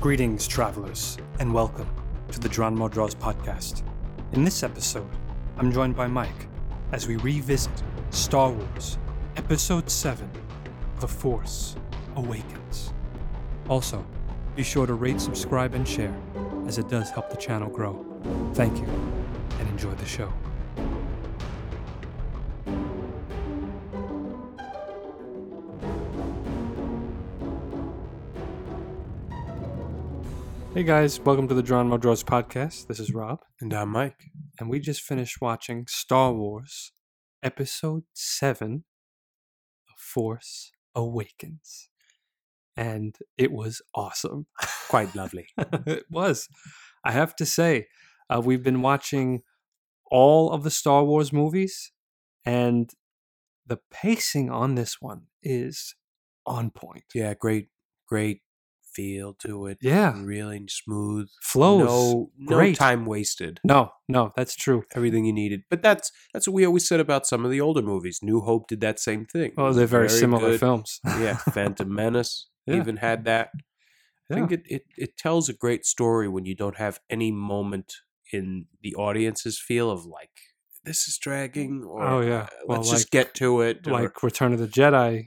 Greetings, travelers, and welcome to the Dranmo Draws podcast. In this episode, I'm joined by Mike as we revisit Star Wars Episode 7 The Force Awakens. Also, be sure to rate, subscribe, and share, as it does help the channel grow. Thank you, and enjoy the show. Hey guys, welcome to the Drawn Mo Draws podcast. This is Rob, And I'm Mike. and we just finished watching Star Wars Episode 7 The Force Awakens. And it was awesome. Quite lovely. it was. I have to say, uh, we've been watching all of the Star Wars movies, and the pacing on this one is on point. Yeah, great, great feel to it. Yeah. Really smooth. Flows. No, no great. time wasted. No, no, that's true. Everything you needed. But that's that's what we always said about some of the older movies. New Hope did that same thing. Well, they're very, similar good. films. yeah, Phantom Menace Yeah. even had that. I think it, it it tells a great story when you don't have any moment in the audience's feel of like this is dragging or Oh, yeah. uh, Well, let's like- just get to it. or- like Return of the Jedi,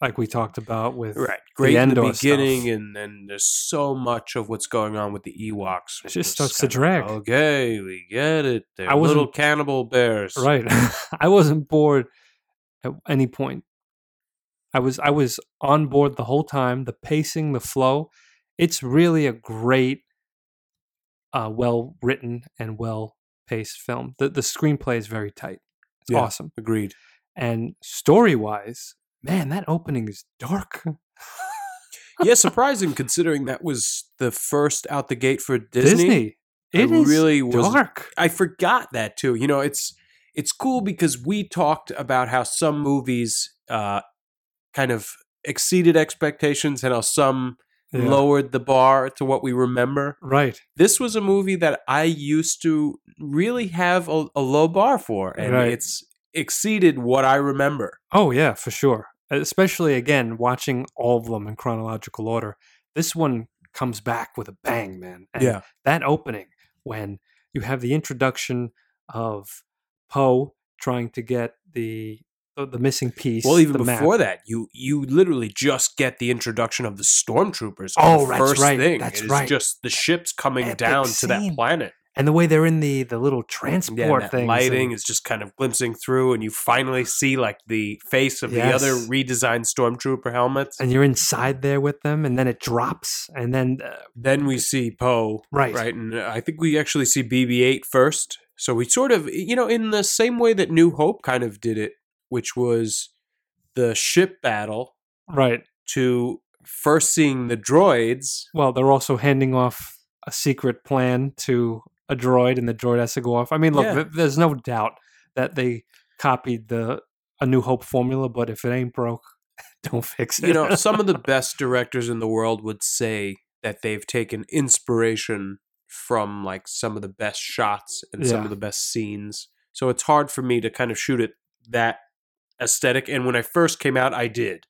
like we talked about with Right. Great in the Endor stuff. beginning, and then there's so much of what's going on with the Ewoks. It just starts to drag. Okay, we get it. They're I wasn't- little cannibal bears. right. I wasn't bored at any point. I was I was on board the whole time. The pacing, the flow, it's really a great, uh, well written and well paced film. The the screenplay is very tight. It's Yeah. awesome. Agreed. And story wise, man, that opening is dark. yeah, surprising considering that was the first out the gate for Disney. Disney. It is really was- dark. I forgot that too. You know, it's it's cool because we talked about how some movies uh, kind of exceeded expectations and how some Yeah. lowered the bar to what we remember. Right. this was a movie that I used to really have a, a low bar for, and Right. it's exceeded what I remember. Oh yeah, for sure. Especially again watching all of them in chronological order. This one comes back with a bang, man. And that opening when you have the introduction of Poe trying to get the the, missing piece. Well, even the map. before that, you you literally just get the introduction of the stormtroopers. Oh, the that's first right, thing. that's It right. Just the ships coming Epic down to that planet. And the way they're in the the little transport that things. lighting and- is just kind of glimpsing through, and you finally see like the face of the other redesigned stormtrooper helmets. and you're inside there with them, and then it drops, and then uh, then we see Poe, Right. Right, and uh, I think we actually see BB-8 first. So we sort of, you know, in the same way that New Hope kind of did it, which was the ship battle right. to first seeing the droids. Well, they're also handing off a secret plan to a droid, and the droid has to go off. I mean, look, Yeah. there's no doubt that they copied the A New Hope formula, but if it ain't broke, don't fix it. You know, some of the best directors in the world would say that they've taken inspiration from like some of the best shots and some of the best scenes. So it's hard for me to kind of shoot it that aesthetic. And when I first came out, I did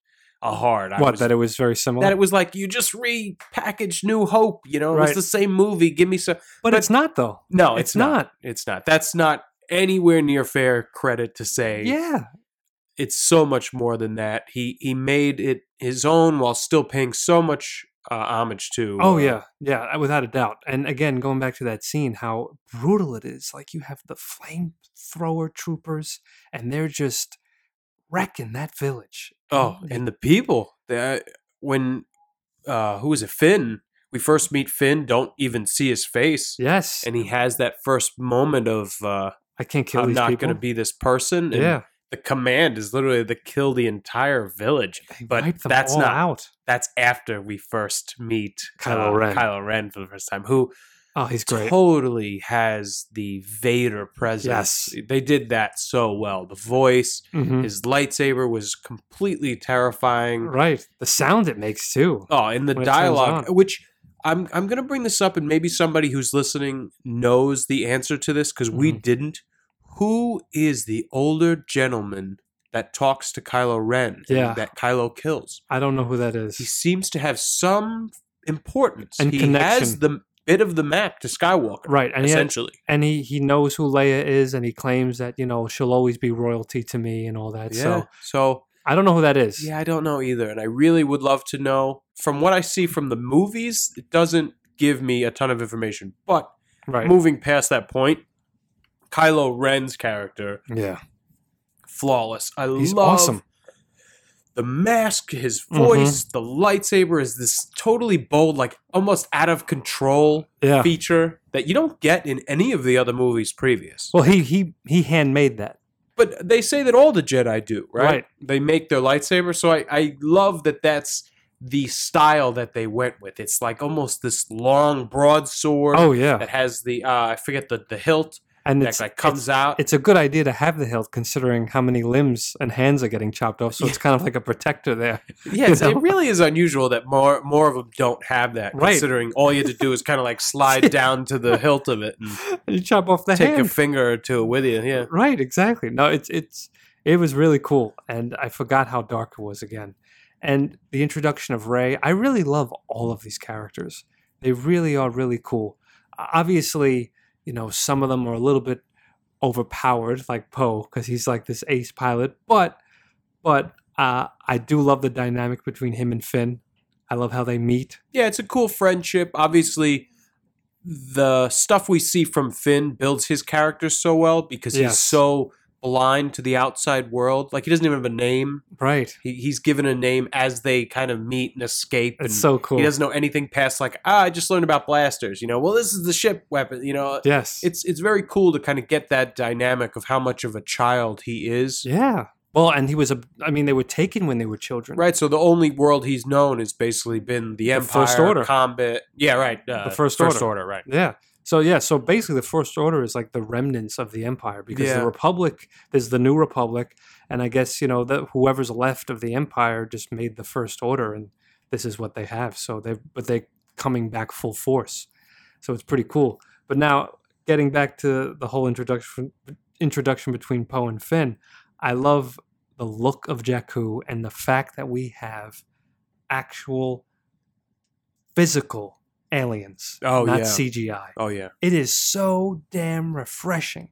hard. I what was that it was very similar, that it was like you just repackaged New Hope. You know, it Right. was the same movie. Give me some. but, but- it's not though. No, It's it's, not. not. It's not. That's not anywhere near fair credit to say. Yeah, it's so much more than that. He he made it his own while still paying so much uh, homage to. Oh uh, yeah, yeah, without a doubt. And again, going back to that scene, how brutal it is. Like you have the flamethrower troopers, and they're just wrecking that village. Oh, and the people that when uh who is it? Finn. We first meet Finn. Don't even see his face. yes, And he has that first moment of uh, I can't kill I'm not people. going to be this person. And yeah, the command is literally to kill the entire village. they but that's not- out. That's after we first meet Kylo uh, Ren. Kylo Ren for the first time, who Oh, he's great. totally has the Vader presence. Yes. They did that so well. The voice, Mhm. his lightsaber was completely terrifying. Right, the sound it makes too. Oh, and the When it turns dialogue, which I'm I'm going to bring this up, and maybe somebody who's listening knows the answer to this because we Mhm. didn't. Who is the older gentleman that talks to Kylo Ren? and Yeah. that Kylo kills. I don't know who that is. He seems to have some importance. And he connection. has the bit of the map to Skywalker, Right, and he had- essentially. and he he knows who Leia is, and he claims that you know she'll always be royalty to me and all that. yeah. So so I don't know who that is. Yeah, I don't know either. And I really would love to know. From what I see from the movies, it doesn't give me a ton of information. But right. moving past that point, Kylo Ren's character, Yeah, flawless. I he's love awesome. The mask, his Mhm. voice, the lightsaber is this totally bold, like almost out of control Yeah. feature that you don't get in any of the other movies previous. Well, he he he handmade that. But they say that all the Jedi do, right? Right. They make their lightsaber. So I, I love that that's the style that they went with. It's like almost this long, broadsword. Oh yeah, that has the, uh, I forget the, the hilt and that it's like comes it's, out. it's a good idea to have the hilt, considering how many limbs and hands are getting chopped off. So it's kind of like a protector there. you it really is unusual that more more of them don't have that, Right. considering all you had to do is kind of like slide down to the hilt of it and you chop off the take a finger or two with you. Yeah. Right, exactly. No, it's it's it was really cool, and I forgot how dark it was again. And the introduction of Rey, I really love all of these characters. They really are really cool. Obviously, you know, some of them are a little bit overpowered, like Poe, because he's like this ace pilot. But but uh, I do love the dynamic between him and Finn. I love how they meet. Yeah, it's a cool friendship. Obviously, the stuff we see from Finn builds his character so well because he's so blind to the outside world. Like he doesn't even have a name. Right. He, he's given a name as they kind of meet and escape. It's and so cool. He doesn't know anything past like ah, I just learned about blasters. You know, well, this is the ship weapon. You know, yes. it's it's very cool to kind of get that dynamic of how much of a child he is. yeah. Well, and he was a. I mean, they were taken when they were children. Right, so the only world he's known has basically been the, Empire, First Order. combat. Yeah, right. Uh, The First First Order. Order, right. Yeah. So yeah, so basically the first order is like the remnants of the empire because Yeah. the republic there's the new republic and I guess you know that whoever's left of the empire just made the first order and this is what they have. So they but they coming back full force. So it's pretty cool. But now getting back to the whole introduction introduction between Poe and Finn, I love the look of Jakku and the fact that we have actual physical aliens, Oh, not yeah. CGI. Oh yeah. It is so damn refreshing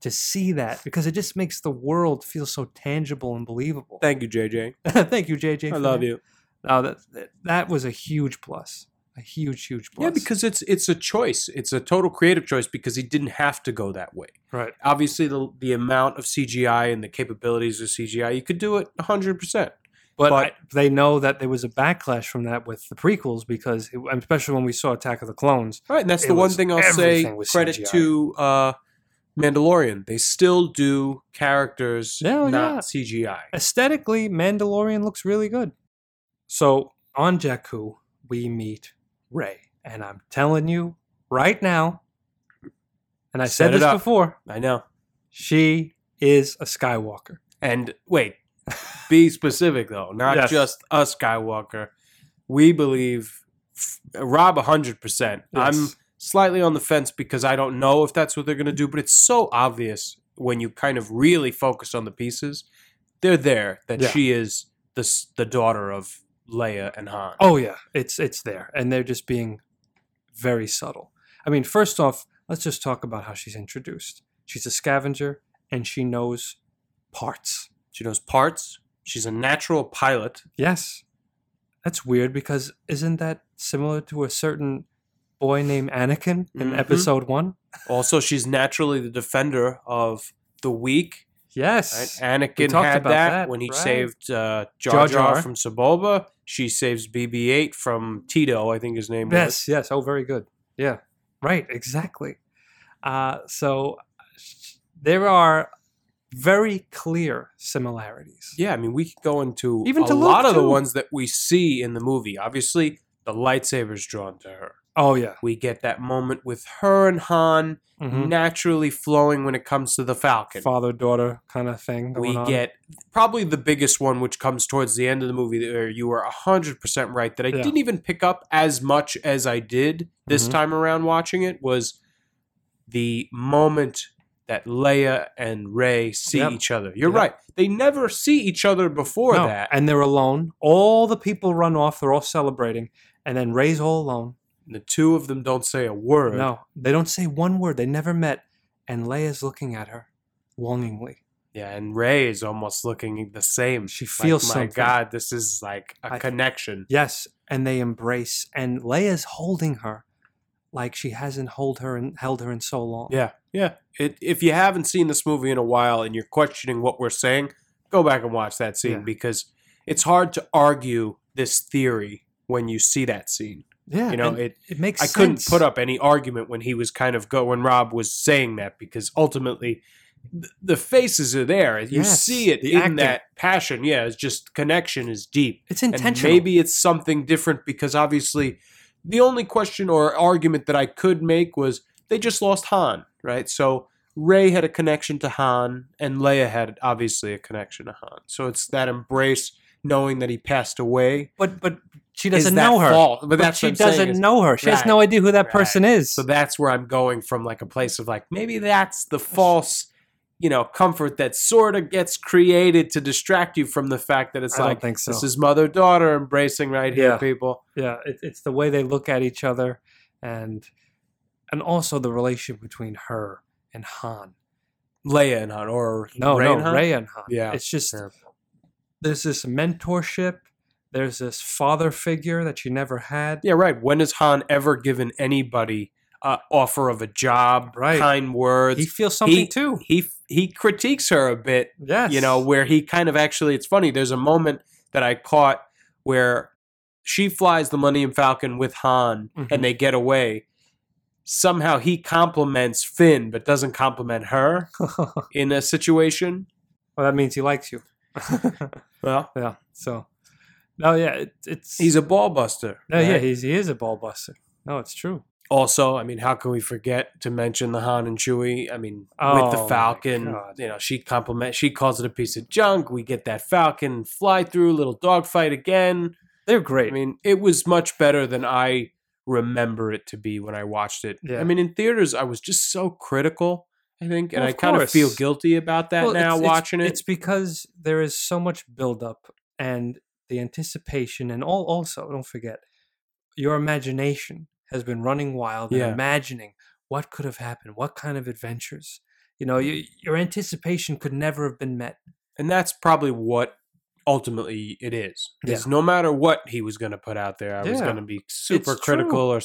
to see that because it just makes the world feel so tangible and believable. Thank you, JJ. Thank you, JJ. I love that. you. No, that, that that was a huge plus, a huge, huge plus. Yeah, because it's it's a choice. It's a total creative choice because he didn't have to go that way. right, Obviously, the the amount of CGI and the capabilities of CGI, you could do it hundred percent. But, But- I, they know that there was a backlash from that with the prequels because, it, especially when we saw Attack of the Clones. Right, and that's the one thing I'll say. everything Credit CGI. to uh, Mandalorian. They still do characters Yeah, not yeah. CGI. Aesthetically, Mandalorian looks really good. So on Jakku, we meet Rey, and I'm telling you right now, and I Set said this up. before. I know. She is a Skywalker. And wait, be specific though, not Yes. just a Skywalker. We believe Rob hundred percent. I'm slightly on the fence because I don't know if that's what they're going to do, but it's so obvious when you kind of really focus on the pieces. They're there that Yeah. she is the the daughter of Leia and Han. Oh yeah, it's it's there, and they're just being very subtle. I mean, first off, let's just talk about how she's introduced. She's a scavenger, and she knows parts. She knows parts. She's a natural pilot. Yes, that's weird because isn't that similar to a certain boy named Anakin in Mhm. Episode One? Also, she's naturally the defender of the weak. Right? Yes, Anakin talked had about that, that, when he right. saved uh, Jar Jar Jar from Sebulba. She saves BB-8 from Teedo, I think his name was. Yes, yes. Oh, very good. Yeah, right. Exactly. Uh, so there are very clear similarities. Yeah, I mean, we could go into Even a lot of the ones that we see in the movie. Obviously, the lightsaber's drawn to her. Oh yeah. We get that moment with her and Han Mhm. naturally flowing when it comes to the Falcon. Father daughter kind of thing. we get probably the biggest one, which comes towards the end of the movie, where you were 100% right that I Yeah. didn't even pick up as much as I did this Mhm. time around watching it, was the moment that Leia and Rey see Yep. each other. You're Yep. right. They never see each other before No, that. and they're alone. All the people run off. They're all celebrating, And then Rey's all alone. And the two of them don't say a word. No, they don't say one word. They never met. And Leia's looking at her longingly. Yeah, and Rey is almost looking the same. She feels Like, feels my. God, this is like a I- connection. Yes, and they embrace. And Leia's holding her like she hasn't hold her and held her in so long. Yeah, yeah. It, if you haven't seen this movie in a while and you're questioning what we're saying, go back and watch that scene Yeah. because it's hard to argue this theory when you see that scene. Yeah, You know, it. it makes I sense. couldn't put up any argument when he was kind of go when Rob was saying that because ultimately th- the faces are there. You Yes, see it in acting. that passion. Yeah, it's just connection is deep. It's And intentional. maybe it's something different because obviously the only question or argument that I could make was they just lost Han, right? So Rey had a connection to Han and Leia had obviously a connection to Han. So it's that embrace knowing that he passed away. but but she doesn't know her. fault? But But, that's she doesn't is- know her. She has no idea who that right. person is. So that's where I'm going from like a place of like maybe that's the false you know comfort that sort of gets created to distract you from the fact that it's I like so. this is mother daughter embracing right here Yeah. people yeah, it, it's the way they look at each other, and and also the relationship between her and Han. Leia and Han or No, Rey no, and Han? Rey and Han. Yeah, it's just yeah. there's this mentorship. There's this father figure that she never had. Yeah, right. When has Han ever given anybody uh, offer of a job, Right. kind words? He feels something He- too. he he critiques her a bit Yes, you know where he kind of actually it's funny there's a moment that i caught where she flies the millennium falcon with han Mhm. and they get away somehow he compliments finn but doesn't compliment her in a situation Well, that means he likes you. well yeah. So, no, yeah, it, it's he's a ball buster no, yeah, right? he's he is a ball buster. No, it's true. Also i mean how can we forget to mention the han and chewie i mean with Oh, the falcon you know she compliment she calls it a piece of junk we get that falcon fly through little dogfight again They're great. I mean, it was much better than I remember it to be when I watched it. Yeah. I mean, in theaters, I was just so critical, I think, and Well, I kind of feel guilty about that Well, now it's- it's- watching it. It's because there is so much buildup and the anticipation, and all. Also, don't forget, your imagination has been running wild and Yeah. imagining what could have happened, what kind of adventures. You know, you, your anticipation could never have been met. and that's probably what ultimately it is. Is Yeah. no matter what he was going to put out there, I was going to be super It's critical true. or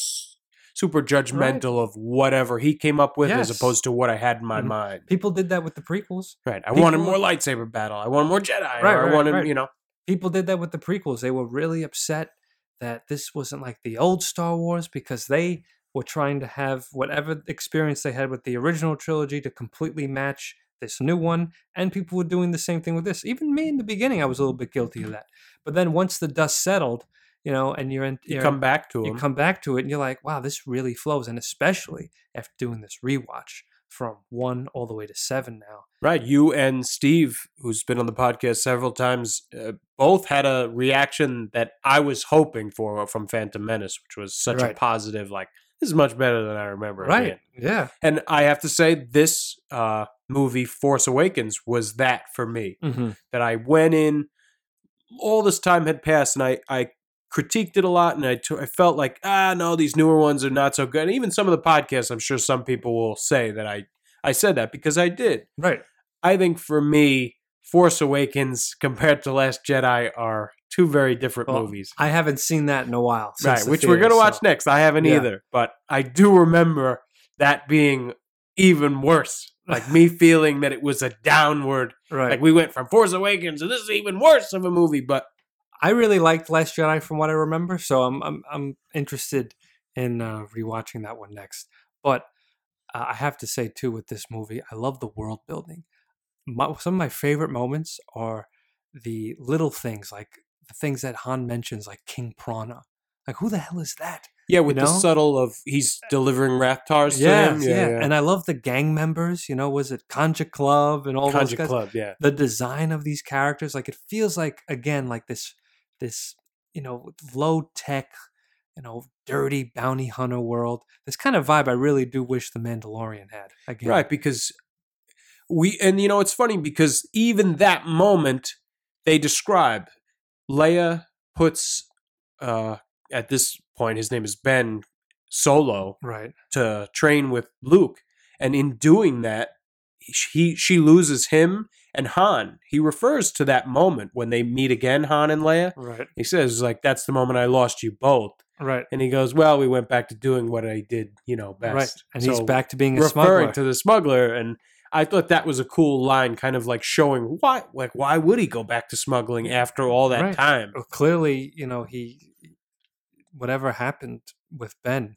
super judgmental of whatever he came up with as opposed to what I had in my Mhm. mind. People did that with the prequels. Right. I wanted more lightsaber battle. I wanted more Jedi. Right, I right, wanted, right. you know, People did that with the prequels. They were really upset that this wasn't like the old Star Wars because they were trying to have whatever experience they had with the original trilogy to completely match this new one. And people were doing the same thing with this. Even me in the beginning, I was a little bit guilty of mm-hmm. that. But then once the dust settled, you know, and you're in, you come back to it you come back to it and you're like, wow, this really flows. And especially after doing this rewatch from one all the way to seven now. Right. You and Steve, who's been on the podcast several times, uh, both had a reaction that I was hoping for from Phantom Menace, which was such a positive, like, this is much better than I remember. Right. being. Yeah. And I have to say, this uh, movie, Force Awakens, was that for me. Mm-hmm. That I went in, all this time had passed, and I, I critiqued it a lot, and I t- I felt like, ah, no, these newer ones are not so good. And even some of the podcasts, I'm sure some people will say that I, I said that because I did. Right. I think for me, Force Awakens compared to Last Jedi are two very different Well, movies. I haven't seen that in a while. Right, which we're going to watch so- next. I haven't Yeah. either, but I do remember that being even worse. Like me feeling that it was a downward, Right. like we went from Force Awakens and this is even worse of a movie, but I really liked Last Jedi from what I remember, so I'm I'm I'm interested in uh, rewatching that one next. But uh, I have to say too, with this movie, I love the world building. My, some of my favorite moments are the little things, like the things that Han mentions, like King Prana. Like who the hell is that? yeah, with the know? subtle of he's delivering Rathtars to him. Yeah, yeah. And I love the gang members. You know, was it Kanjiklub and all those Conja guys? Club, yeah. the design of these characters like it feels like again like this this you know low tech you know dirty bounty hunter world this kind of vibe i really do wish the mandalorian had again Right, because we and you know it's funny because even that moment they describe Leia puts uh at this point, his name is Ben Solo, Right. to train with Luke, and in doing that, he she loses him and Han. He refers to that moment when they meet again, Han and Leia. Right. He says like, "That's the moment I lost you both." Right. And he goes, "Well, we went back to doing what I did, you know, best." Right. And he's back to being a referring smuggler. to the smuggler and I thought that was a cool line, kind of like showing why, like why would he go back to smuggling after all that Right. time? Well, clearly, you know, he whatever happened with Ben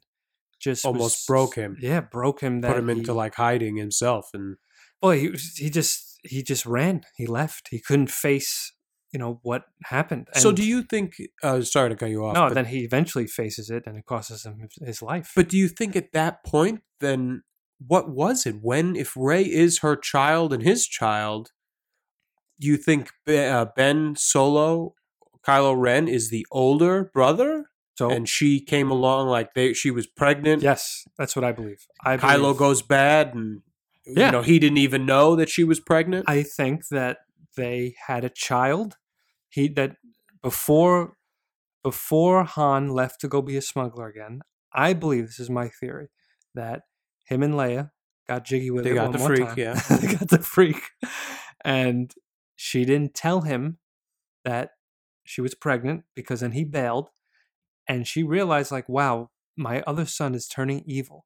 just Almost was- broke him. Yeah, broke him. That Put him he, into like hiding himself, and Well, he was- he just he just ran. He left. He couldn't face you know what happened. so do you think? Uh, sorry to cut you off. No, but, then he eventually faces it, and it costs him his- life. but do you think at that point, then what was it? When if Rey is her child and his child, do you think uh, Ben Solo, Kylo Ren is the older brother, so and she came along like they she was pregnant? yes, that's what I believe. I Kylo believe- goes bad and Yeah. you know he didn't even know that she was pregnant. I think that they had a child. He that before before Han left to go be a smuggler again. I believe this is my theory that him and Leia got jiggy with They it got one the freak, time. yeah. they got the freak, and she didn't tell him that she was pregnant because then he bailed, and she realized like, wow, my other son is turning evil.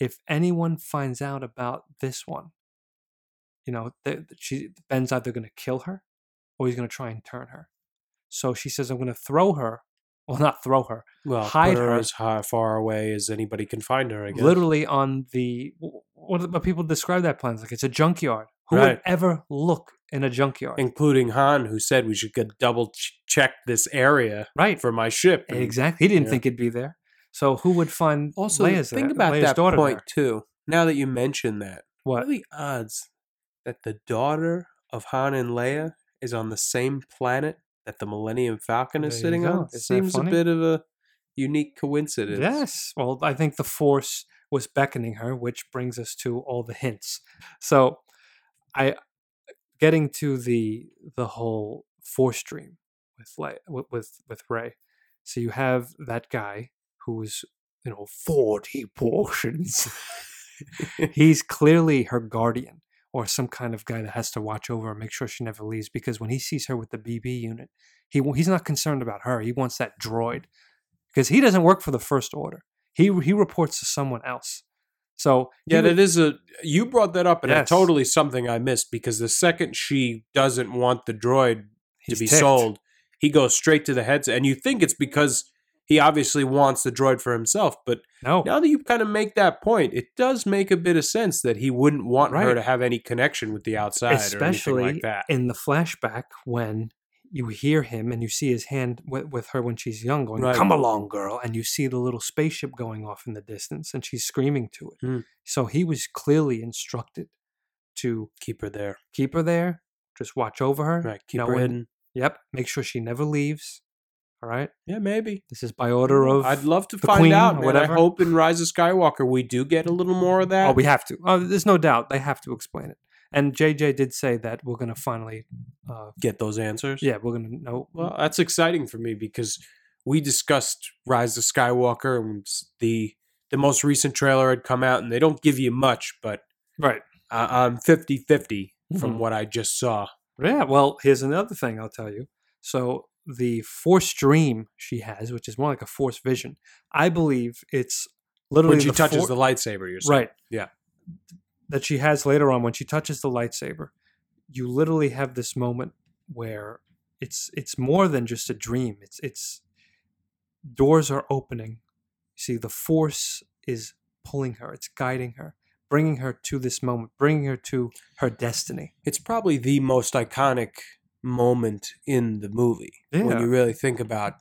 If anyone finds out about this one, you know, th- she Ben's either going to kill her or he's going to try and turn her. So she says, "I'm going to throw her." Well, not throw her. well, hide her, her. as high, far away as anybody can find her. I guess. Literally on the what, what people describe that plan like it's a junkyard. Who Right. would ever look in a junkyard? including Han, who said we should get double ch- check this area right. for my ship. And Exactly. He didn't yeah. think it'd be there. So who would find Also, Leia's think about Leia's that daughter point there? too. Now that you mention that, What? what are the odds that the daughter of Han and Leia is on the same planet that the Millennium Falcon is There sitting on? That Seems a bit of a unique coincidence. Yes. Well, I think the Force was beckoning her, which brings us to all the hints. So, I getting to the the whole Force dream with Le- with with, with Rey. So you have that guy who is you know forty portions. He's clearly her guardian or some kind of guy that has to watch over her, make sure she never leaves. Because when he sees her with the BB unit, he he's not concerned about her. He wants that droid because he doesn't work for the First Order. He he reports to someone else. So Yeah, that is a. You brought that up, and Yes. it's totally something I missed because the second she doesn't want the droid to be ticked. sold, he goes straight to the headset, and you think it's because he obviously wants the droid for himself. But No, now that you kind of make that point, it does make a bit of sense that he wouldn't want her to have any connection with the outside, or especially anything like that. in the flashback when you hear him and you see his hand with, with her when she's young going Right. come along girl and you see the little spaceship going off in the distance and she's screaming to it Hmm. so he was clearly instructed to Keep her there, keep her there just watch over her right? Keep her hidden. yep make sure she never leaves all right Yeah, maybe. this is by order of I'd love to find Queen out, or man. whatever. I hope in Rise of Skywalker we do get a little more of that. oh we have to oh there's no doubt they have to explain it and jj did say that we're going to finally uh get those answers. yeah we're going to know Well, that's exciting for me because we discussed Rise of Skywalker and the the most recent trailer had come out, and they don't give you much, but right uh, I'm 50 50 from Mhm. what I just saw. Yeah, well, here's another thing I'll tell you. So the force dream she has, which is more like a force vision, I believe it's literally When she the touches for- the lightsaber, you're saying. right, Yeah. that she has later on when she touches the lightsaber. You literally have this moment where it's it's more than just a dream. It's it's doors are opening. See, the force is pulling her. It's guiding her, bringing her to this moment, bringing her to her destiny. It's probably the most iconic moment in the movie when you really think about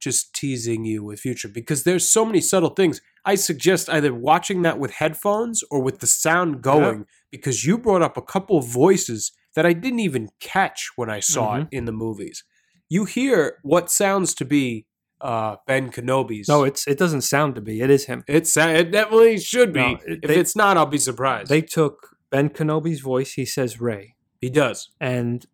just teasing you with future because there's so many subtle things. I suggest either watching that with headphones or with the sound going because you brought up a couple of voices that I didn't even catch when I saw Mm-hmm. it in the movies. You hear what sounds to be uh, Ben Kenobi's. No, it's it doesn't sound to be. It is him. it's it definitely should be. No, it- if they- it's not, I'll be surprised. They took Ben Kenobi's voice. He says Rey, he does and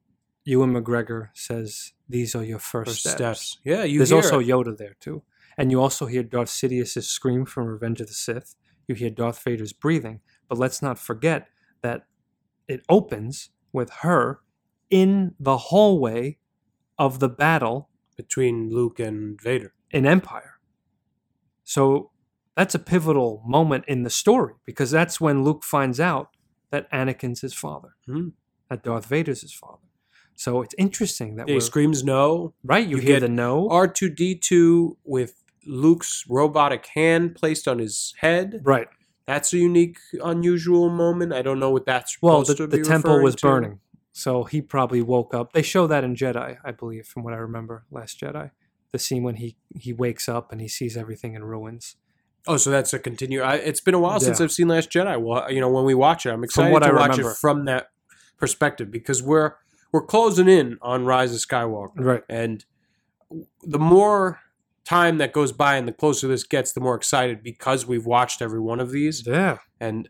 Ewan McGregor says these are your first, first steps. steps. Yeah, you hear. There's also it. Yoda there too, And you also hear Darth Sidious's scream from Revenge of the Sith. You hear Darth Vader's breathing. But let's not forget that it opens with her in the hallway of the battle between Luke and Vader. in Empire. So that's a pivotal moment in the story because that's when Luke finds out that Anakin's his father, Hmm. that Darth Vader's his father. So it's interesting that He screams no. right. You, you hear the no, R two D two with Luke's robotic hand placed on his head. right? That's a unique, unusual moment. I don't know what that's Well, supposed the, to be the temple was to. burning, so he probably woke up. They show that in Jedi, I believe, from what I remember. Last Jedi, the scene when he he wakes up and he sees everything in ruins. Oh, so that's a continue. I, it's been a while since I've seen Last Jedi. Well, you know, when we watch it, I'm excited what to I watch remember. it from that perspective because we're we're closing in on Rise of Skywalker, Right. and the more time that goes by and the closer this gets, the more excited because we've watched every one of these, Yeah. and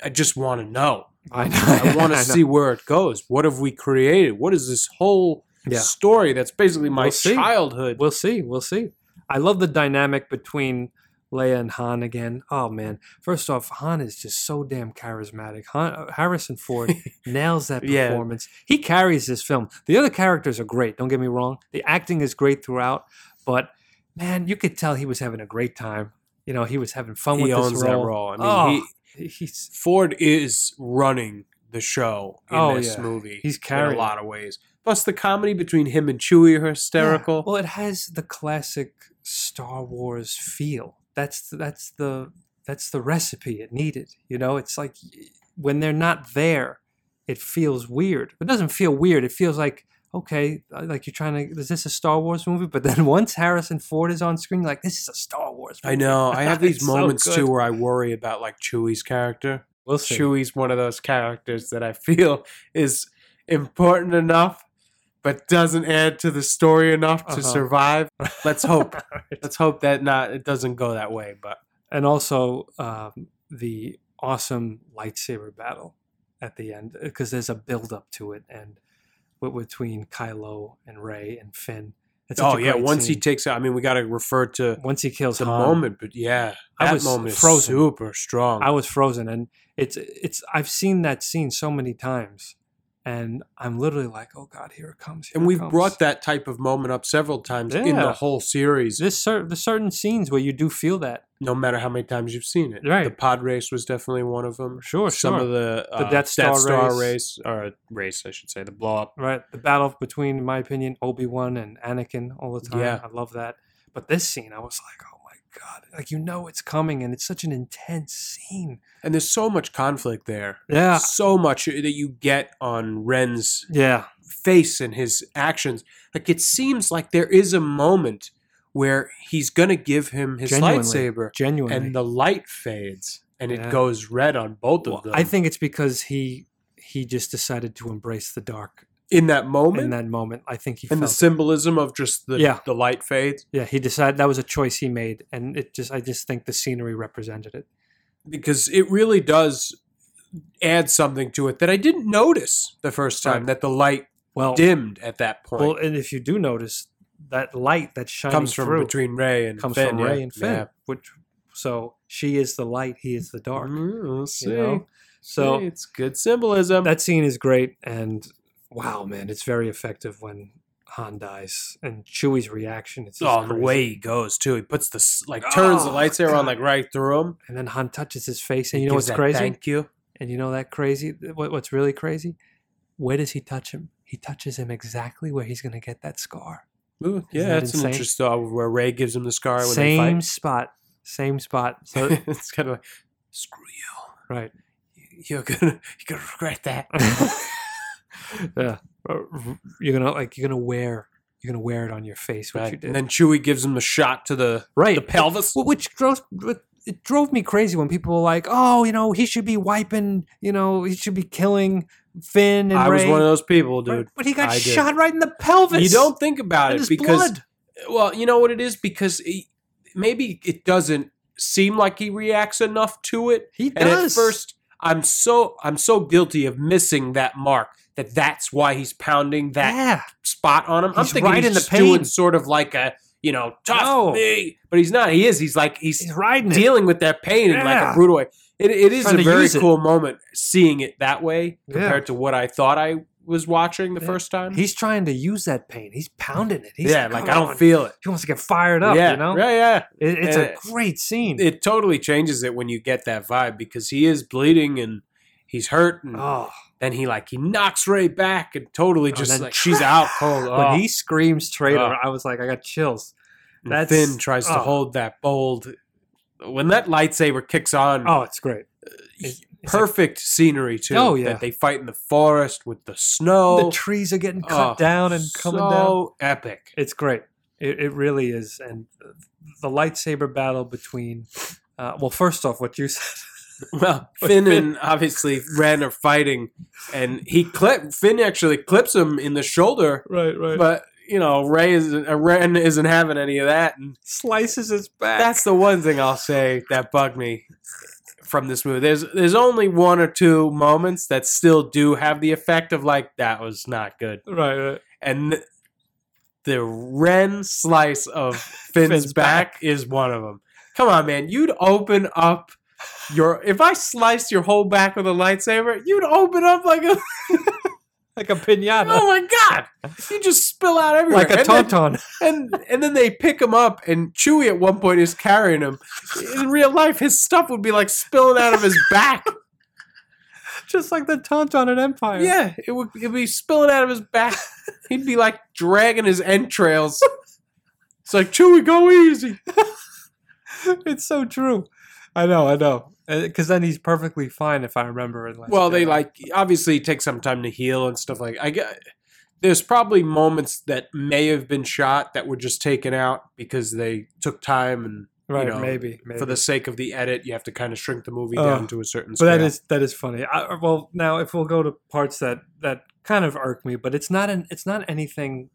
I just want to know. I know. I want to see where it goes. What have we created? What is this whole Yeah. story that's basically my We'll childhood? We'll see. We'll see. I love the dynamic between Leia and Han again. Oh man! First off, Han is just so damn charismatic. Han, uh, Harrison Ford nails that Yeah. performance. He carries this film. The other characters are great. Don't get me wrong. The acting is great throughout, but man, you could tell he was having a great time. You know, he was having fun he with owns this that role. role. I mean, Oh, he, he's Ford is running the show in Oh, this yeah. movie. He's in carrying a lot of ways. Plus, the comedy between him and Chewie are hysterical. Yeah. Well, it has the classic Star Wars feel. That's that's the that's the recipe it needed. You know, it's like when they're not there, it feels weird. It doesn't feel weird. It feels like okay, uh, like you're trying to. Is this a Star Wars movie? But then once Harrison Ford is on screen, like this is a Star Wars. Movie. I know. I have these It's so moments too where I worry about like Chewie's character. We'll see. Chewie's one of those characters that I feel is important enough, but doesn't add to the story enough to Uh-huh. survive. Let's hope. Let's hope that not it doesn't go that way. But and also um, the awesome lightsaber battle at the end because there's a build up to it and between Kylo and Rey and Finn. Oh yeah, once he takes out, I mean, we got to refer to once he kills the Han, moment, but yeah, I that was moment is frozen. super strong. I was frozen, and it's it's I've seen that scene so many times, and I'm literally like, oh god, here it comes. Here and we've comes. brought that type of moment up several times in the whole series. There's cer- there's certain scenes where you do feel that. No matter how many times you've seen it, Right. The pod race was definitely one of them. Sure, Some sure. of the, uh, Death Star race. race or race, I should say, the blow up. right? The battle between, in my opinion, Obi Wan and Anakin all the time. Yeah. I love that. But this scene, I was like, oh god! Like you know it's coming, and it's such an intense scene. And there's so much conflict there. Yeah, So much that you get on Ren's yeah, face and his actions. Like it seems like there is a moment where he's gonna give him his Genuinely. lightsaber, genuinely. and the light fades, and Yeah. it goes red on both Well, of them. I think it's because he he just decided to embrace the dark in that moment, in that moment. I think he and the symbolism of just the Yeah. the light fades, yeah, he decided that was a choice he made, and it just I just think the scenery represented it. because it really does add something to it that I didn't notice the first time Right. that the light Well, dimmed at that point. well, and if you do notice that light that shines comes from through between Rey and comes Finn, from yeah. Rey and Finn, Yeah. which so she is the light, he is the dark. Mm, we'll see. You know? So See, it's good symbolism. that scene is great, and wow, man, it's very effective when Han dies and Chewie's reaction. It's Oh, the way he goes too. He puts the like turns the Oh, lightsaber on like right through him. and then Han touches his face, and He you know what's crazy? Thank you. And you know that crazy? What, what's really crazy? Where does he touch him? He touches him exactly where he's going to get that scar. Ooh, yeah, that that's an interesting uh, where Rey gives him the scar when Same spot, same spot. So it's kind of like screw you. right, You're gonna you're gonna regret that. yeah, Uh, you're gonna like you're gonna wear you're gonna wear it on your face. What you Right. did, And then Chewie gives him a shot to the right? the pelvis. Wh- which drove it drove me crazy when people were like, "Oh, you know, he should be wiping, you know, he should be killing Finn and I was one of those people, Right, dude. but he got I did. shot right in the pelvis. You don't think about and it because blood. well, you know what it is because he, maybe it doesn't seem like he reacts enough to it. He And does. at first, I'm so I'm so guilty of missing that mark that that's why he's pounding that yeah, spot on him. I'm He's thinking right he's in the just doing pain. sort of like a you know, tough No. me. But he's not. He is. He's like he's He's riding it. dealing with that pain in like a brutal way. It, it is a very it. cool moment seeing it that way Yeah. compared to what I thought I was watching the Yeah. first time. He's trying to use that pain. He's pounding it. He's yeah, like come I don't on. feel it. He wants to get fired up. yeah, you know, yeah, yeah. It- it's Uh, a great scene. It totally changes it when you get that vibe because he is bleeding and he's hurt, and oh, then he like he knocks Rey back and totally Oh, just then like she's out cold. when Oh. he screams traitor, Oh. I was like, I got chills. And that's- Finn tries to oh. hold that bold. When that lightsaber kicks on, Oh, it's great. It's- it's like perfect scenery too. Oh, yeah. that they fight in the forest with the snow. the trees are getting cut Oh, down and coming down. epic. It's great. It, it really is. And the lightsaber battle between, uh, well, first off, what you said. Well, Finn, Finn. and obviously Ren are fighting, and he clip Finn actually clips him in the shoulder, right, right. but you know Rey is uh, Ren isn't having any of that, and Slices his back. that's the one thing I'll say that bugged me from this movie. There's there's only one or two moments that still do have the effect of like that was not good, right, right. and th- the Ren slice of Finn's, Finn's back, back. is one of them. Come on, man, you'd open up. Your if I sliced your whole back with a lightsaber, you'd open up like a Like a pinata. oh my god! You just spill out everywhere. like a And tauntaun. and and then they pick him up, and Chewie at one point is carrying him. In real life, his stuff would be like spilling out of his back. Just like the tauntaun in Empire. Yeah, it would it'd be spilling out of his back. He'd be like dragging his entrails. It's like Chewie, go easy. it's so true. I know, I know. Uh, because then he's perfectly fine if I remember Well, they like obviously take some time to heal and stuff like. I get. There's probably moments that may have been shot that were just taken out because they took time and right, know, maybe, maybe. for the sake of the edit, you have to kind of shrink the movie Oh. down to a certain but scale. that is that is funny. I, uh, well, now if we'll go to parts that that kind of irk me, but it's not an it's not anything.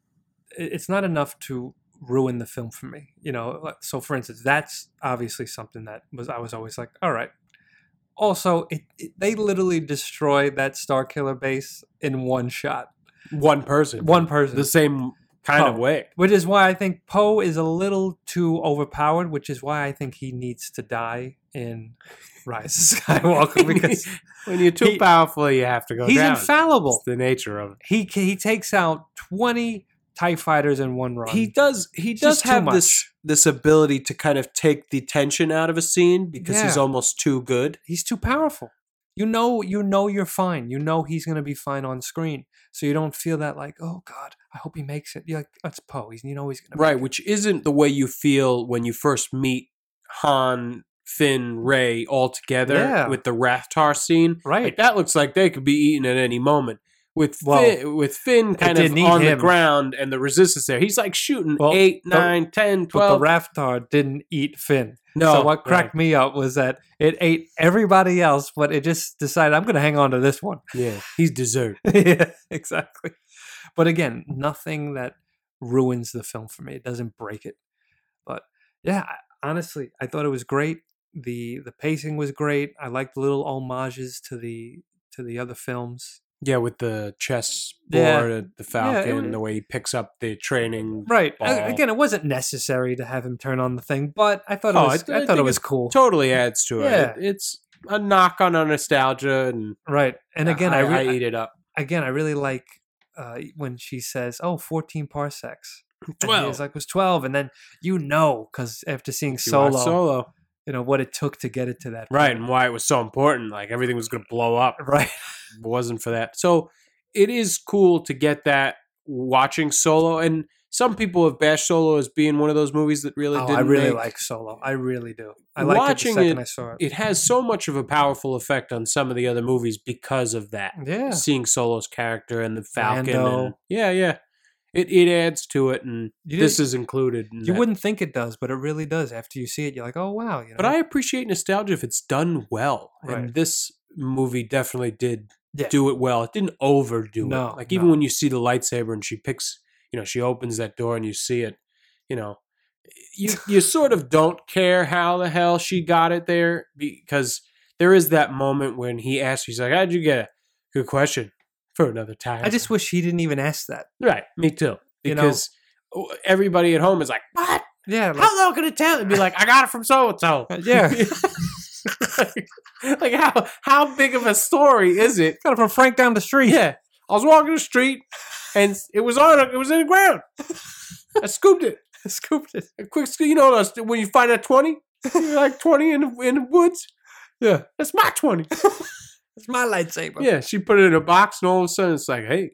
It's not enough to ruin the film for me. You know. So, for instance, that's obviously something that was I was always like, all right. Also, it, it, they literally destroyed that Starkiller base in one shot. one person, One person. the same kind of way. Which is why I think Poe is a little too overpowered, which is why I think he needs to die in Rise of Skywalker because when you're too He- powerful, you have to go he's down. infallible. It's the nature of it. He he takes out 20 TIE fighters in one run. He does. He does have this this ability to kind of take the tension out of a scene because he's almost too good. he's too powerful. You know, you know you're fine. You know he's going to be fine on screen. So you don't feel that like, oh God, I hope he makes it. You're like, that's Poe. He's you know he's going to Right, which isn't the way you feel when you first meet Han, Finn, Rey all together Yeah. with the Rathtar scene. Right. Like that looks like they could be eaten at any moment. With Well, Finn, with Finn kind of on the ground and the resistance there, he's like shooting Well, eight, the- nine, ten, But twelve. the Rathtar didn't eat Finn. no, so what cracked me up was that it ate everybody else, but it just decided I'm going to hang on to this one. Yeah, he's dessert. yeah, exactly. But again, nothing that ruins the film for me. It doesn't break it. But yeah, honestly, I thought it was great. the The pacing was great. I liked the little homages to the to the other films. Yeah, with the chess board, and the Falcon, was- the way he picks up the training. Right. Again, it wasn't necessary to have him turn on the thing, but I thought it Oh, was. I- I, I thought it was it cool. Totally adds to it. Yeah. It- It's a knock on our nostalgia, and right. And again, I, I, re- I eat it up. again, I really like uh, when she says, "Oh, 14 parsecs." 12. was like, "It was 12," and then you know, because after seeing Solo, Solo, you know what it took to get it to that. right, point. and why it was so important. Like everything was going to blow up. right. Wasn't for that. So it is cool to get that watching Solo, and some people have bashed Solo as being one of those movies that really Oh, didn't. I really make- like Solo. I really do. I liked Watching it the second it- I saw it. It has so much of a powerful effect on some of the other movies because of that. yeah. Seeing Solo's character and the Falcon, and, yeah, yeah, it it adds to it, and You this is included. In You that. wouldn't think it does, but it really does. After you see it, you're like, "Oh wow!" You know? But I appreciate nostalgia if it's done well, Right. and this movie definitely did Yeah. do it well. It didn't overdo No, it. Like even no. when you see the lightsaber and she picks, you know, she opens that door and you see it, you know, you you sort of don't care how the hell she got it there because there is that moment when he asks, he's like, "How'd you get it?" Good question for another time. I just wish he didn't even ask that. right, me too, You know, because. everybody at home is like, "What? Yeah, like, How long can it tell?" It'd be like, "I got it from so and so." yeah. like, how how big of a story is it? Got it from Frank down the street. Yeah, I was walking the street and it was on it was in the ground. I scooped it. I scooped it. A quick, scoop. you know, when you find that twenty, like twenty in the, in the woods. Yeah, That's my twenty. it's my lightsaber. Yeah, she put it in a box, and all of a sudden it's like, hey,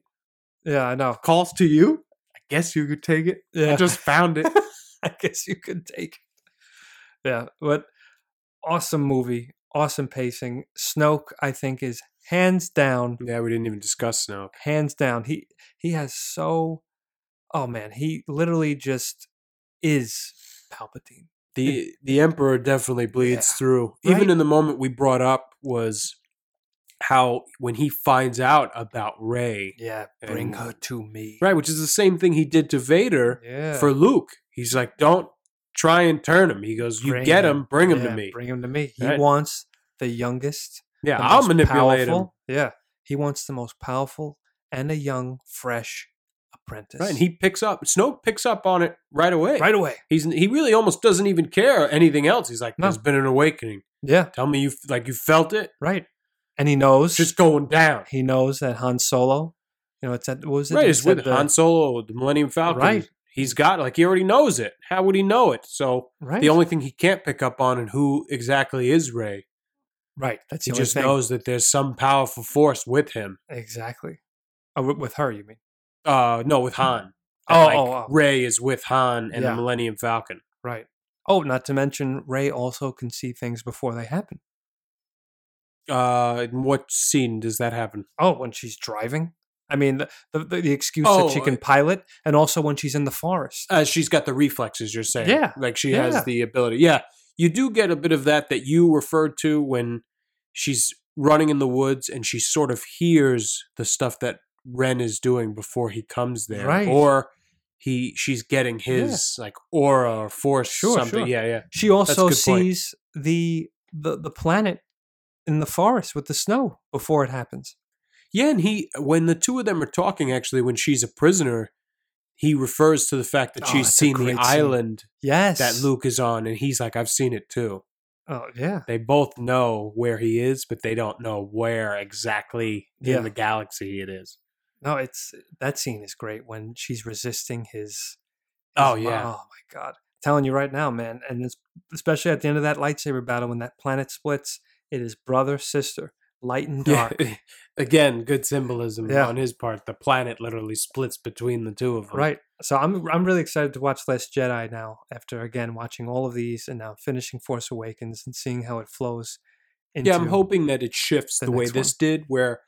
yeah, I know. calls to you. I guess you could take it. Yeah, I just found it. I guess you could take. it. Yeah, but awesome movie, awesome pacing. Snoke, I think, is hands down, yeah, we didn't even discuss Snoke. hands down. He he has so. Oh man, he literally just is Palpatine. The the Emperor definitely bleeds Yeah. through. Right. Even in the moment we brought up was how when he finds out about Rey, Yeah, bring And- her to me. right, which is the same thing he did to Vader Yeah. for Luke. He's like, don't try and turn him. He goes, you Bring get him. him, bring him Yeah, to me. Bring him to me. He Right. wants the youngest. Yeah, the I'll manipulate him. Yeah, he wants the most powerful and a young, fresh apprentice. Right, and he picks up. Snoke picks up on it right away. right away. He's he really almost doesn't even care anything else. He's like, No. "There's been an awakening. Yeah, Tell me you like you felt it. right. And he knows. It's just going down." he knows that Han Solo. You know, it's at what was it? Right, it's with the- Han Solo, the Millennium Falcon. Right. He's got like he already knows it. How would he know it? So Right. the only thing he can't pick up on and who exactly is Rey. right. That's He just thing. knows that there's some powerful force with him. exactly. Oh, with, with her, you mean? Uh no, with Han. Oh, like, oh, oh. Rey is with Han and Yeah. the Millennium Falcon. Right. Oh, not to mention Rey also can see things before they happen. Uh, in what scene does that happen? Oh, when she's driving. I mean, the the, the, excuse that she Oh, can uh, pilot, and also when she's in the forest. Uh, she's got the reflexes. You're saying, Yeah, like she yeah. has the ability. Yeah, you do get a bit of that that you referred to when she's running in the woods and she sort of hears the stuff that Ren is doing before he comes there, Right. Or he she's getting his like aura or force Sure, something. sure. Yeah, yeah. She also good point. sees the the the planet in the forest with the snow before it happens. Yeah, and he when the two of them are talking, actually, when she's a prisoner, he refers to the fact that Oh, she's seen the scene. island Yes. that Luke is on, and he's like, "I've seen it too." Oh yeah. They both know where he is, but they don't know where exactly Yeah. in the galaxy it is. No, it's that scene is great when she's resisting his. his Oh, yeah. Oh my god! telling you right now, man, and it's, especially at the end of that lightsaber battle when that planet splits, it is brother sister, light and dark. Yeah. Again, good symbolism Yeah. on his part. The planet literally splits between the two of them. Right. So I'm I'm really excited to watch Last Jedi now. After again watching all of these and now finishing Force Awakens and seeing how it flows. Into, Yeah, I'm hoping that it shifts the the, way next this did, where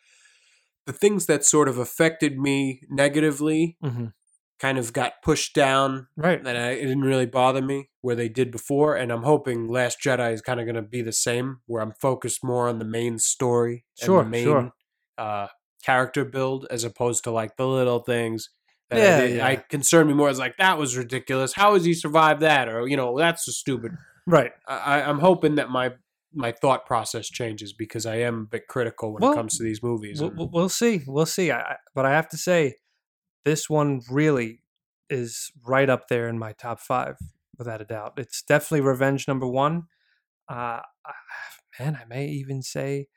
the things that sort of affected me negatively Mhm. Kind of got pushed down Right. and I, it didn't really bother me where they did before. And I'm hoping Last Jedi is kind of going to be the same, where I'm focused more on the main story Sure, and the main sure. uh, character build as opposed to like the little things. That Yeah, I, did. yeah. I concern me more as like that was ridiculous. How has he survived that? Or you know that's so stupid. Right. I, I'm hoping that my my thought process changes because I am a bit critical when Well, it comes to these movies. We'll, we'll- see. We'll see. I, but I have to say, this one really is right up there in my top five, without a doubt. It's definitely Revenge number one. Uh, man, I may even say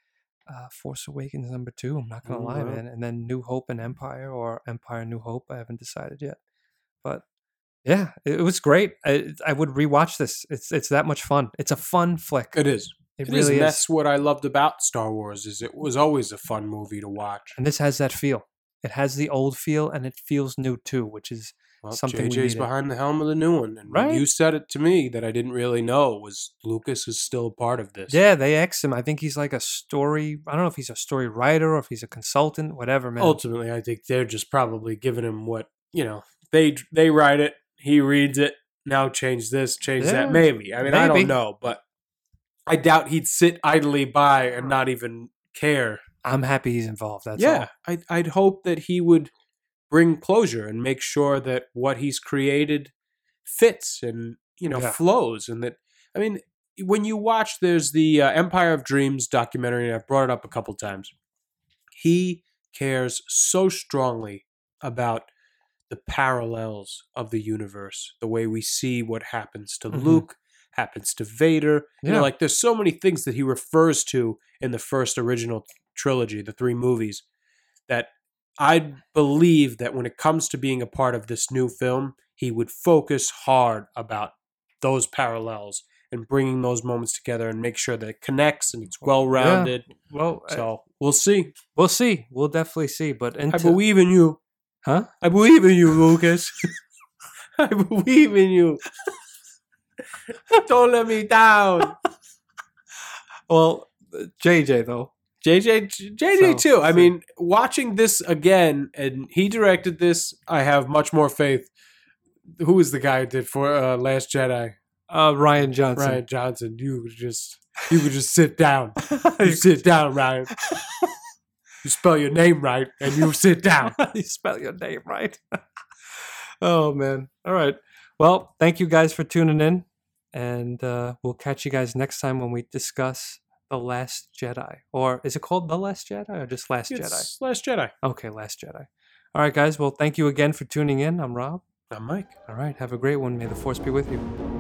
uh, Force Awakens number two. I'm not gonna Mm, lie, man. And then New Hope and Empire, or Empire New Hope. I haven't decided yet. But yeah, it, was great. I, I would rewatch this. It's it's that much fun. It's a fun flick. it is. It, It is, really and is. that's what I loved about Star Wars. Is it was always a fun movie to watch. And this has that feel. It has the old feel, and it feels new too, which is Well, something JJ's behind the helm of the new one, and Right. you said it to me that I didn't really know was Lucas is still a part of this. Yeah, they ex him. I think he's like a story. I don't know if he's a story writer or if he's a consultant, whatever, man. Ultimately, I think they're just probably giving him what you know. They they write it, he reads it. Now change this, change Yeah, that. Maybe. I mean, I don't know, but I doubt he'd sit idly by and not even care. I'm happy he's involved. That's yeah, I'd, I'd hope that he would bring closure and make sure that what he's created fits and you know Yeah. flows and that i mean when you watch there's the uh, empire of dreams documentary and i've brought it up a couple times he cares so strongly about the parallels of the universe, the way we see what happens to Mhm. Luke, happens to Vader. You know, Yeah. like there's so many things that he refers to in the first original trilogy, the three movies, that I believe that when it comes to being a part of this new film, he would focus hard about those parallels and bringing those moments together and make sure that it connects and it's well rounded. Well, uh, So we'll see. we'll see. We'll definitely see. But I until, believe in you. huh? I believe in you, Lucas. I believe in you. Don't let me down. Well, uh, JJ though. JJ, JJ So- too. I so- mean, watching this again, and he directed this. I have much more faith. Who is the guy who did for uh, Last Jedi? Uh, Rian Johnson. Rian Johnson. You just, you could just sit down. You sit down, Ryan. You spell your name right, and you sit down. you spell your name right. oh man. All right. Well, thank you guys for tuning in, and uh, we'll catch you guys next time when we discuss the Last Jedi, or is it called the Last Jedi, or just Last Jedi? It's Last Jedi. Okay, Last Jedi. All right, guys. Well, thank you again for tuning in. I'm Rob. I'm Mike. All right. Have a great one. May the force be with you.